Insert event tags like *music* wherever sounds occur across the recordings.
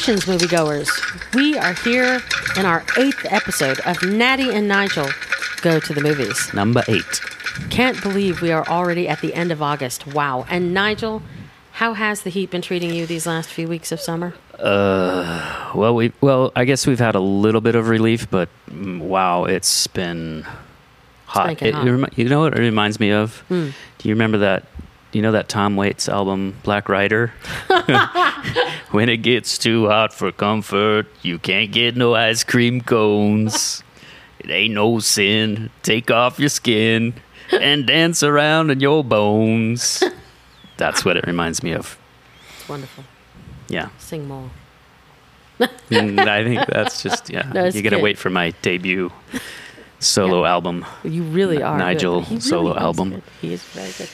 Salutations, moviegoers. We are here in our eighth episode of Natty and Nigel Go to the Movies. Number eight. Can't believe we are already at the end of August. Wow. And Nigel, how has the heat been treating you these last few weeks of summer? Uh, Well, we well, I guess we've had a little bit of relief, but mm, wow, it's been hot. It- hot. Hmm. it remi- you know what it reminds me of? Do you remember that? You know that Tom Waits album, Black Rider? *laughs* when it gets too hot for comfort, you can't get no ice cream cones. It ain't no sin. Take off your skin and dance around in your bones. That's what it reminds me of. It's wonderful. Yeah. Sing more. Mm, I think that's just yeah. *laughs* No, you gotta wait for my debut solo album. You really are. Nigel really solo album. good. He is very good.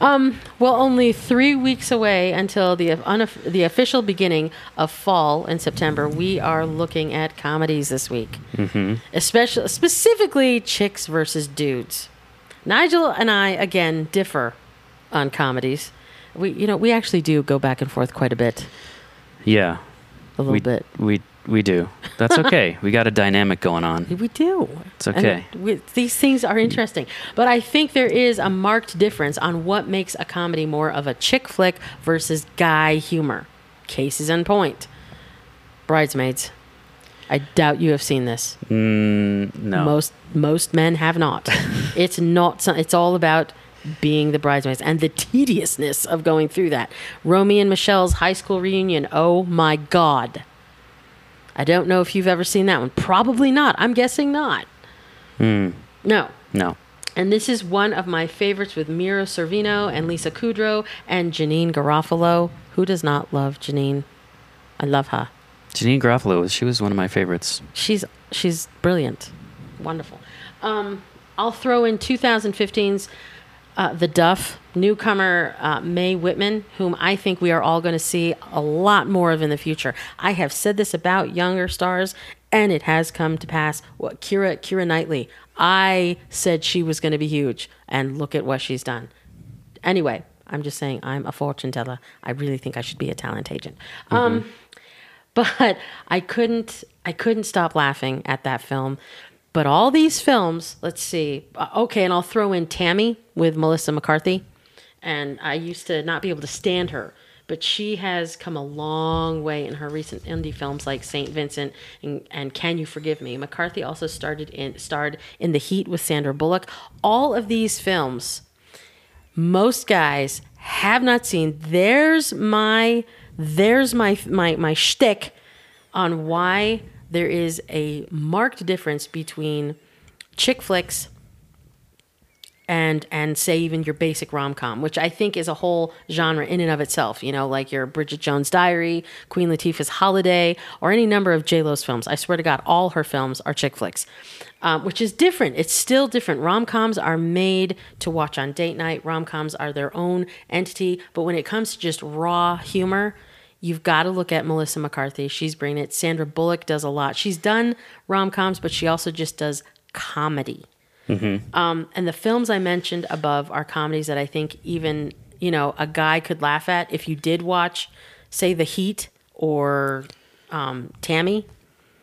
Um, well, only three weeks away until the unof- the official beginning of fall in September. We are looking at comedies this week, mm-hmm. especially specifically chicks versus dudes. Nigel and I again differ on comedies. We you know we actually do go back and forth quite a bit, Yeah, a little we bit. we we do. That's *laughs* okay. we got a dynamic going on. We do. It's okay. we- these things are interesting. But I think there is a marked difference on what makes a comedy more of a chick flick versus guy humor. Cases in point. Bridesmaids. I doubt you have seen this. Mm, no. Most most men have not. *laughs* it's not. It's all about being the bridesmaids and the tediousness of going through that. Romy and Michelle's high school reunion. Oh my god. I don't know if you've ever seen that one. Probably not. I'm guessing not. Hmm. No. no. And this is one of my favorites with Mira Sorvino and Lisa Kudrow and Janeane Garofalo. Who does not love Janeane? I love her. Janeane Garofalo. She was one of my favorites. She's she's brilliant, wonderful. Um, I'll throw in 2015's uh, The Duff newcomer uh, Mae Whitman, whom I think we are all going to see a lot more of in the future. I have said this about younger stars, and it has come to pass. What Keira Keira Knightley? I said she was going to be huge, and look at what she's done. Anyway, I'm just saying I'm a fortune teller. I really think I should be a talent agent. Um, *laughs* but I couldn't I couldn't stop laughing at that film. But all these films, let's see. uh, Okay, and I'll throw in Tammy with Melissa McCarthy. And I used to not be able to stand her, but she has come a long way in her recent indie films like Saint Vincent and, and Can You Forgive Me. McCarthy also started in starred in The Heat with Sandra Bullock. All of these films most guys have not seen. There's my there's my my my shtick on why there is a marked difference between chick flicks and and say even your basic rom-com which i think is a whole genre in and of itself you know like your bridget jones diary queen latifah's holiday or any number of j-lo's films. I swear to god all her films are chick flicks um, which is different. It's still different. Rom-coms are made to watch on date night. Rom-coms are their own entity. But when it comes to just raw humor You've got to look at Melissa McCarthy. She's bringing it. Sandra Bullock does a lot. She's done rom coms, but she also just does comedy. Um, and the films I mentioned above are comedies that I think even you know a guy could laugh at if you did watch, say, The Heat or um, Tammy.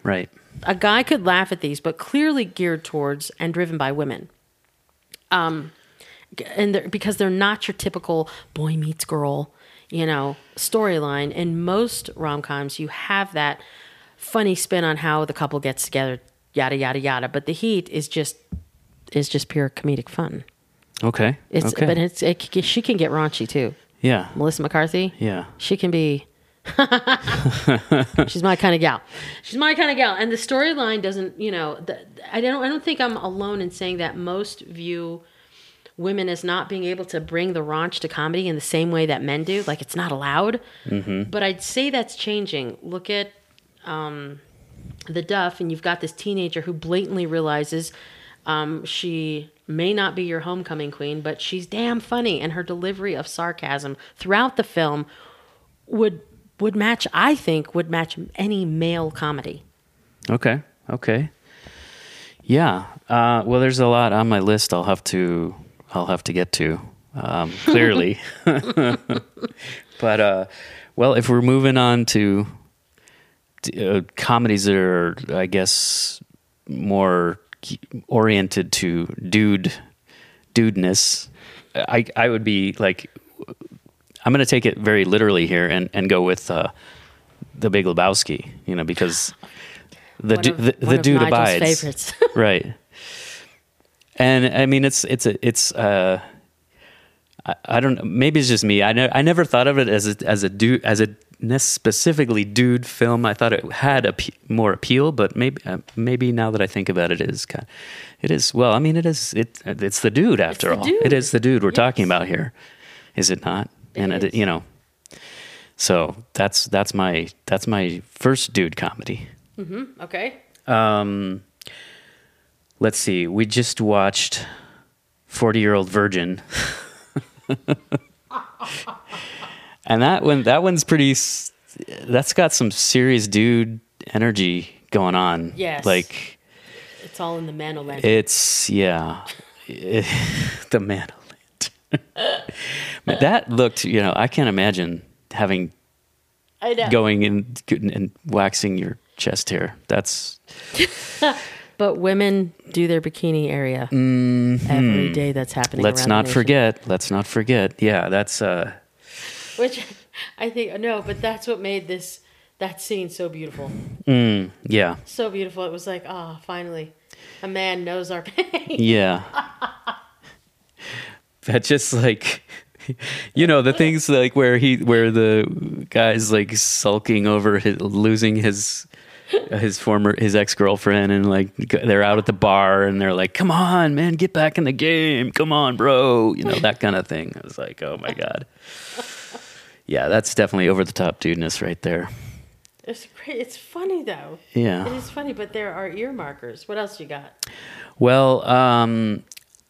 Right. A guy could laugh at these, but clearly geared towards and driven by women. Um, and they're, because they're not your typical boy meets girl, you know, storyline. In most rom coms, you have that funny spin on how the couple gets together, yada yada yada. But The Heat is just is just pure comedic fun. Okay. It's okay. but it's it, she can get raunchy too. yeah. Melissa McCarthy. Yeah. She can be. *laughs* She's my kind of gal. She's my kind of gal, and the storyline doesn't. You know, the, I don't. I don't think I'm alone in saying that most view women as not being able to bring the raunch to comedy in the same way that men do. Like it's not allowed. But I'd say that's changing. Look at um, the Duff, and you've got this teenager who blatantly realizes um, she may not be your homecoming queen, but she's damn funny, and her delivery of sarcasm throughout the film would would match. I think would match any male comedy. Okay. Okay. Yeah. Uh, well, there's a lot on my list. I'll have to. I'll have to get to. Um, clearly. *laughs* *laughs* but uh, Well, if we're moving on to uh, comedies that are, I guess, more oriented to dude dudeness, I I would be like, I'm going to take it very literally here and and go with uh, the Big Lebowski, you know, because the One du- of- the, one the of dude Nigel's abides, favorites. *laughs* right? And I mean, it's it's a it's uh. I, I don't know. Maybe it's just me. I ne- I never thought of it as a, as a dude as a specifically dude film. I thought it had a p- more appeal, but maybe uh, maybe now that I think about it, it is kind. It is well. I mean, it is. It it's the dude after the all. dude. It is the dude we're talking about here, is it not? It and it, you know, so that's that's my that's my first dude comedy. Okay. Um, let's see. We just watched Forty Year Old Virgin, *laughs* and that one that one's pretty. That's got some serious dude energy going on. Yes. like It's all in the Manoland. it's yeah, *laughs* the man. *laughs* But that looked, you know, I can't imagine having I know. going and and waxing your chest hair. That's But women do their bikini area every day. That's happening. Mm-hmm. let's not forget. Let's not forget. Yeah, that's uh Which *laughs* I think no, but that's what made this that scene so beautiful. mm, yeah. So beautiful. It was like, ah, finally, a man knows our *laughs* pain. Yeah. that just like *laughs* you know the things like where he where the guy's like sulking over his, losing his *laughs* his former his ex-girlfriend and like they're out at the bar and they're like come on man get back in the game come on bro you know that kind of thing i was like oh my god yeah that's definitely over the top dudeness right there It's great. It's funny though. yeah It is funny, but there are ear markers. What else you got? Well, um,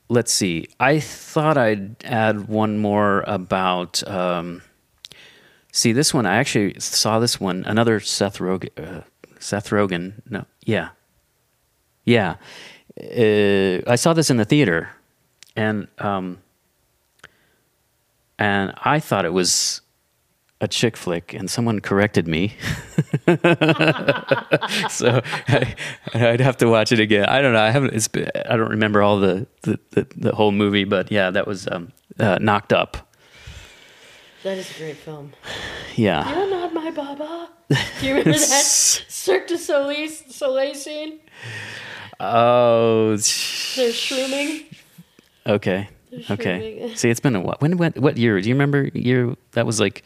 let's see. I thought I'd add one more about. Um, see, this one I actually saw this one. Another Seth Rogen. Uh, Seth Rogen. No, yeah, yeah. Uh, I saw this in the theater, and um, and I thought it was a chick flick, and someone corrected me. *laughs* so I, *laughs* I'd have to watch it again. I don't know. I haven't. It's. Been, I don't remember all the the, the the whole movie, but yeah, that was um, uh, knocked up. That is a great film. Yeah. You're not my Baba. Do you remember that *laughs* Cirque du Soleil, Soleil scene? Oh. They're shrooming. Okay. They're Okay. shrooming. See, it's been a while. When? What? What year? Do you remember? Year that was like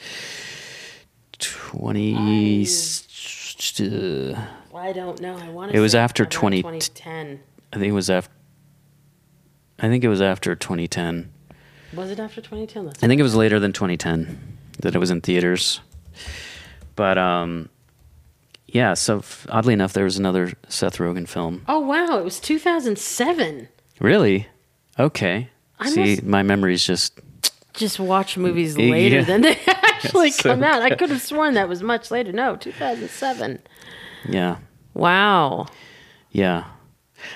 twenty. uh, I don't know. I want to. It was after 2010. I think it was after. I think it was after 2010. Was it after 2010? I think it was later than 2010 that it was in theaters. But um, yeah. So f- oddly enough, there was another Seth Rogen film. Oh wow! It was 2007. Really? Okay. I See, must- my memory's just Just watch movies Yeah. later than they *laughs* actually So come out. I could have sworn that was much later. No, 2007. yeah, Wow. yeah.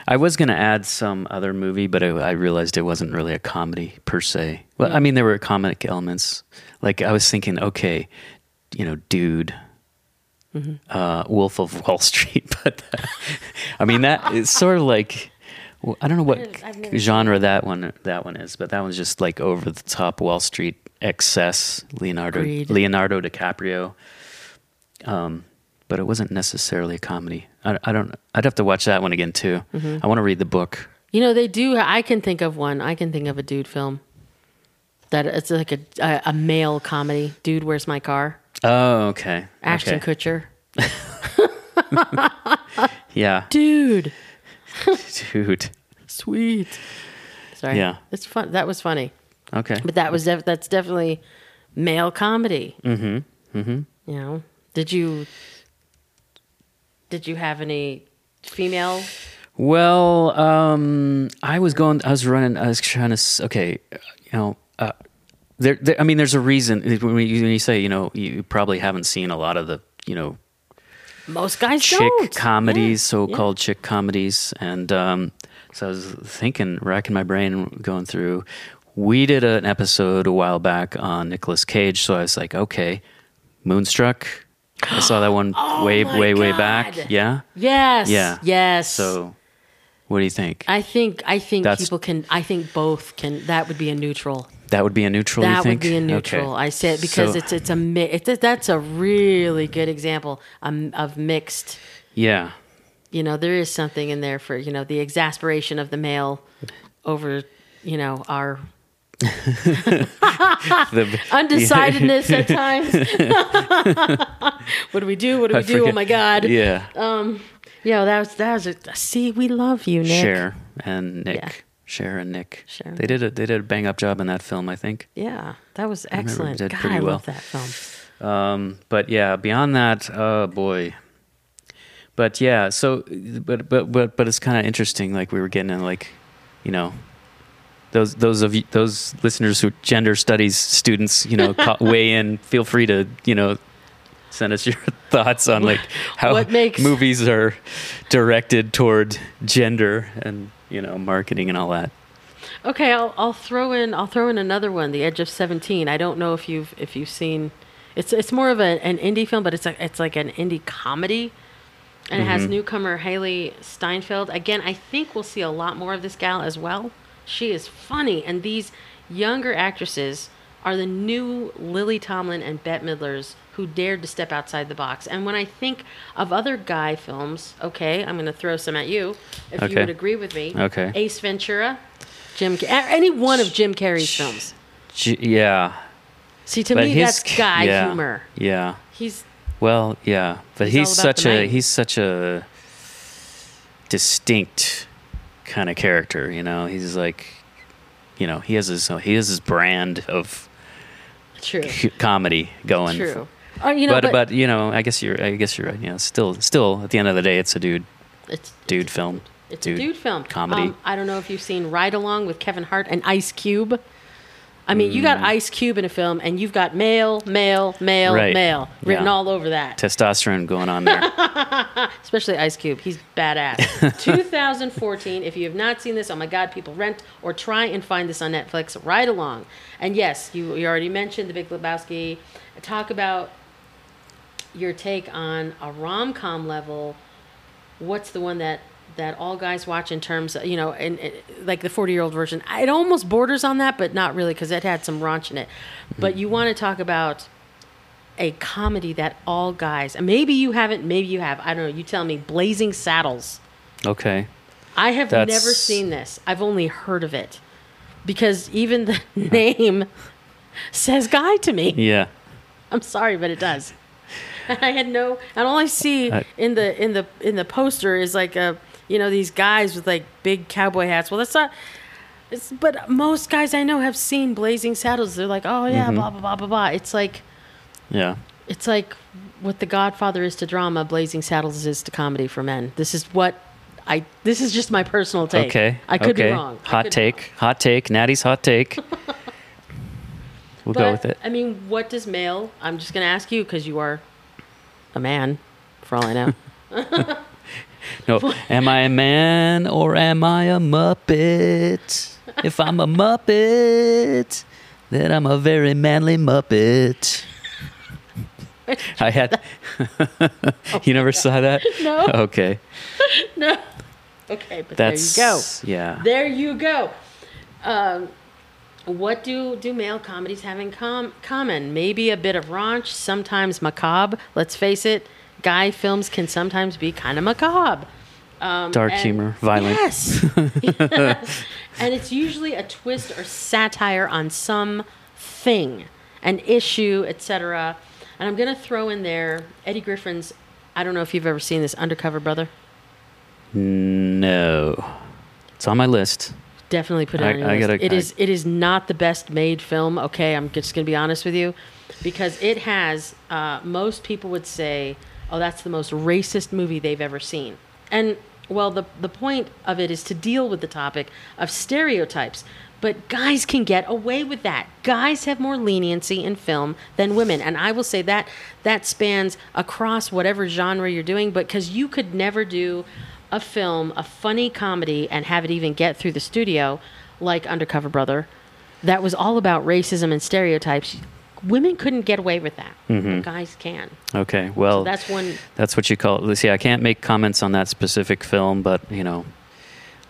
I was gonna add some other movie, but I, I realized it wasn't really a comedy per se. Well, I mean, there were comic elements. Like I was thinking, okay, you know, dude, uh, Wolf of Wall Street, *laughs* but I mean that is sort of like well, I don't know what I've- I've never genre that one that one is, but that one's just like over the top Wall Street excess. Leonardo. Leonardo DiCaprio. Um, but it wasn't necessarily a comedy. I, I don't. I'd have to watch that one again too. I want to read the book. You know they do. I can think of one. I can think of a dude film. That it's like a a, a male comedy. Dude, where's my car? Oh, okay. Ashton okay. Kutcher. *laughs* Yeah, Dude, dude. sweet. Sorry. Yeah. it's fun. That was funny. Okay. But that was def- that's definitely male comedy. Mm-hmm. Mm-hmm. You know, did you did you have any female? Well, um, I was going. I was running. I was trying to. Okay, you know, uh, there, there. I mean, there's a reason when you, when you say, you know, you probably haven't seen a lot of the, you know, Most guys chick don't. comedies, Yeah, so-called chick comedies, and um, so I was thinking, racking my brain, going through. We did an episode a while back on Nicolas Cage, so I was like, okay, Moonstruck. I saw that one *gasps* Oh way, way, way back. Yeah. Yes. Yeah. Yes. So, what do you think? I think I think That's- people can. I think both can. That would be a neutral. that would be a neutral. you That would be a Okay. neutral. I say it because So- it's it's a mi- it's a, that's a really good example um, of mixed. Yeah. You know, there is something in there for you know the exasperation of the male over you know our *laughs* The, *laughs* undecidedness at times. *laughs* what do we do? What do we I do? Oh forget- my God! Yeah. Yeah, that was that was a see. We love you, Nick. Cher and Nick. Yeah. Cher and Nick. Cher They did a they did a bang up job in that film, I think. Yeah, that was excellent. did God, pretty I well. love that film. Um, but yeah, beyond that, oh boy. But yeah, so but but but but it's kind of interesting. Like we were getting in, like, you know, those those of you, those listeners who gender studies students, you know, *laughs* weigh in. Feel free to you know send us your *laughs* thoughts on like how What makes- movies are directed toward gender and you know marketing and all that. Okay, I'll I'll throw in I'll throw in another one, The Edge of Seventeen. I don't know if you've if you've seen. It's it's more of a, an indie film, but it's like it's like an indie comedy, and it Mm-hmm. has newcomer Hailee Steinfeld. Again, I think we'll see a lot more of this gal as well. She is funny, and these younger actresses are the new Lily Tomlin and Bette Midlers who dared to step outside the box. And when I think of other guy films, okay, I'm going to throw some at you if you would agree with me. Okay. Ace Ventura, Jim, any one of Jim Carrey's films. G- yeah, See, to but me, his that's guy yeah, humor. Yeah. He's Well, yeah, but He's he's, such a he's such a distinct kind of character. You know, he's like, you know, he has his he has his brand of true, comedy going. true. Oh, you know, but, but, but you know, I guess you're I guess you're right. You know, still still at the end of the day, it's a dude it's dude film. it's a dude film comedy. Um, I don't know if you've seen Ride Along with Kevin Hart and Ice Cube. I mean, you Mm. got Ice Cube in a film, and you've got male, male, male, Right. male written Yeah. all over that. Testosterone going on there. *laughs* especially Ice Cube. He's badass. *laughs* 2014. If you have not seen this, oh my God, people rent or try and find this on Netflix. Ride along. And yes, you, you already mentioned The Big Lebowski. Talk about your take on a rom com level. What's the one that that all guys watch in terms of you know and, and like the 40 year old version? It almost borders on that but not really because it had some raunch in it. But you mm-hmm. want to talk about a comedy that all guys and maybe you haven't maybe you have i don't know you tell me blazing saddles. Okay. i have That's- never seen this. I've only heard of it. Because even the *laughs* name says guy to me. Yeah. i'm sorry but it does *laughs* i had no and all i see I- in the in the in the poster is like a you know these guys with like big cowboy hats well that's not it's, but most guys I know have seen Blazing Saddles. They're like, oh yeah, mm-hmm. blah blah blah blah blah. It's like Yeah. it's like what The Godfather is to drama, Blazing Saddles is to comedy for men. This is what I. This is just my personal take. Okay. I could okay. be wrong. Hot take. wrong. Hot take. Natty's hot take. *laughs* we'll But, go with it. I mean, what does male? I'm just going to ask you because you are a man, for all I know. *laughs* No, am I a man or am I a muppet? If I'm a muppet, then I'm a very manly muppet. I had. *laughs* *laughs* you never saw that? No. Okay. no. Okay, but That's there you go. Yeah. There you go. Um, what do do male comedies have in com- common? Maybe a bit of raunch, sometimes macabre. Let's face it, guy films can sometimes be kind of macabre. Um, Dark and- humor, violent. Yes. *laughs* yes. And it's usually a twist or satire on some thing, an issue, etc. And I'm going to throw in there Eddie Griffin's. I don't know if you've ever seen this Undercover Brother. No. It's on my list. Definitely put it I- on your I gotta- It I- is- It is not the best made film. Okay, I'm just going to be honest with you, because it has. Uh, most people would say, "Oh, that's the most racist movie they've ever seen," and well, the the point of it is to deal with the topic of stereotypes. But guys can get away with that. Guys have more leniency in film than women, and I will say that that spans across whatever genre you're doing. But because you could never do a film, a funny comedy, and have it even get through the studio, like Undercover Brother, that was all about racism and stereotypes. women couldn't get away with that. Mm-hmm. Guys can. Okay. Well, So that's one. That's what you call it. See, I can't make comments on that specific film, but you know,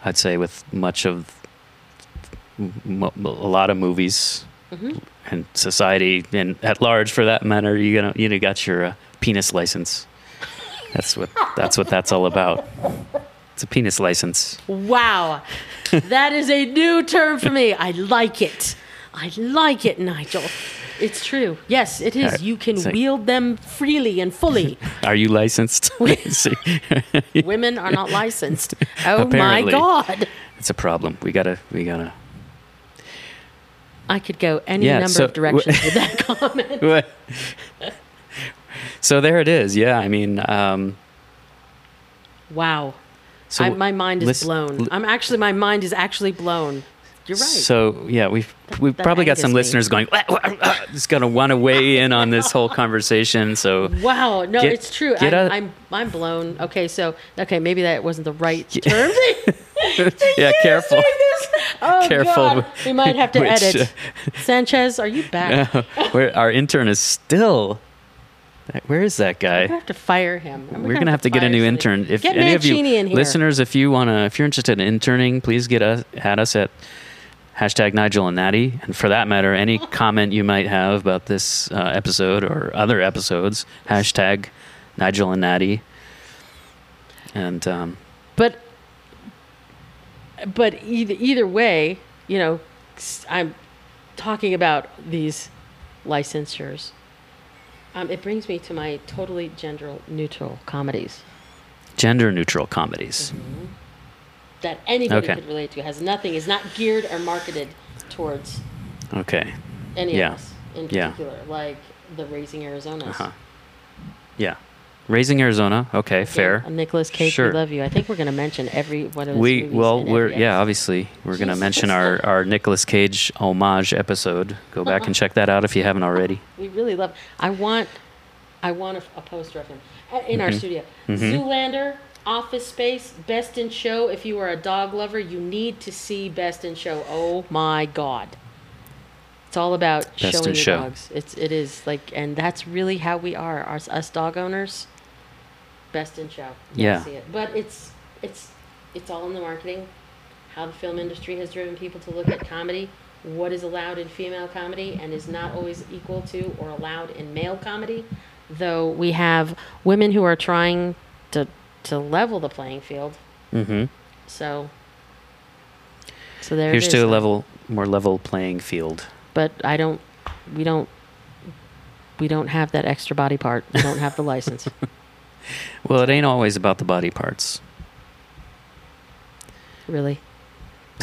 I'd say with much of m- a lot of movies Mhm. and society and at large, for that matter, you gonna you know got your uh, penis license. That's what that's what that's all about. It's a penis license. Wow. that is a new term for me. I like it. I like it, Nigel. It's true. Yes, it is. Alright, You can so- wield them freely and fully. *laughs* Are you licensed? *laughs* *laughs* Women are not licensed. Oh my God. it's a problem. We gotta we gotta. I could go any Yeah, number so- of directions with that comment. So there it is. Yeah, I mean, um, Wow. so I, my mind is listen- blown. li- I'm actually, my mind is actually blown. You're right. So yeah, we've we've that probably got some me. listeners going, "Wah, wah, wah," just gonna want to weigh in on this whole conversation. So wow. No, Get- it's true. I'm, I'm, I'm blown. Okay. So, okay. Maybe that wasn't the right term. *laughs* *laughs* yeah, careful. Oh, Careful God. We might have to *laughs* which, edit. Sanchez, are you back? Our intern is still. Where is that We're guy? gonna have to fire him. We're gonna have to get a new intern. If get any of you in here. listeners, if you wanna, if you're interested in interning, please get us at us at hashtag Nigel and Natty. And for that matter, any *laughs* comment you might have about this uh, episode or other episodes, hashtag Nigel and Natty. And um, but but either either way, you know, I'm talking about these licensures. Um, it brings me to my totally gender neutral comedies gender neutral comedies. that anybody Okay. could relate to. Has nothing is not geared or marketed towards Okay. any Yeah. of us in Yeah. particular, like the Raising Arizona's. Uh huh. Yeah. Raising Arizona. Okay, fair. Nicolas Cage, Sure. we love you. I think we're going to mention every one of his We movies well, we're yeah, obviously we're gonna mention our our Nicolas Cage homage episode. Go back and check that out if you haven't already. *laughs* We really love. I want, I want a, a poster of him in Mm-hmm. our studio. Zoolander, Office Space, Best in Show. If you are a dog lover, you need to see Best in Show. Oh my God! It's all about Best showing your Show. dogs. It's it is like, and that's really how we are. Us, us dog owners. Best in Show. You Yeah. See it, but it's it's it's all in the marketing. How the film industry has driven people to look at comedy. What is allowed in female comedy and is not always equal to or allowed in male comedy. Though we have women who are trying to to level the playing field. Mm-hmm. So so there Here's to a level more level playing field. But I don't we don't we don't have that extra body part. We don't have the license. *laughs* Well, it ain't always about the body parts. really. *laughs*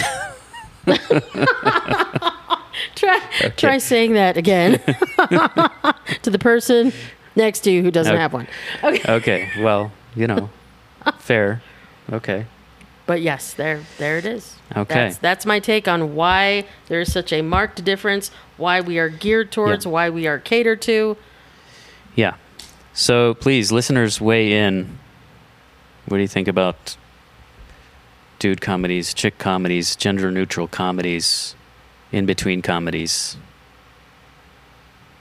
try try saying that again *laughs* to the person next to you who doesn't Okay. have one. Okay. Okay. Well, you know, fair. Okay. But yes, there there it is. Okay. That's that's my take on why there is such a marked difference, why we are geared towards, Yeah. why we are catered to. Yeah. So please, listeners, weigh in. What do you think about dude comedies, chick comedies, gender neutral comedies, in between comedies?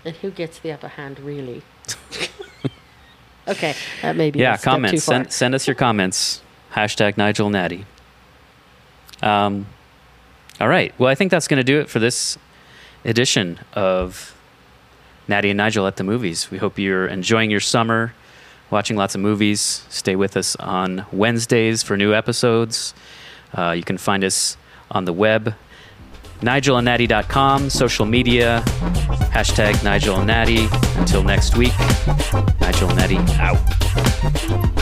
And who gets the upper hand really? *laughs* okay, that may be yeah, comments. Send, send us your comments. Hashtag Nigel Natty. Um, all right. Well, I think that's going to do it for this edition of Natty and Nigel at the movies. We hope you're enjoying your summer, watching lots of movies. Stay with us on Wednesdays for new episodes. Uh, you can find us on the web, nigelandnatty.com, social media, hashtag Nigel and Natty. Until next week, Nigel and Natty out.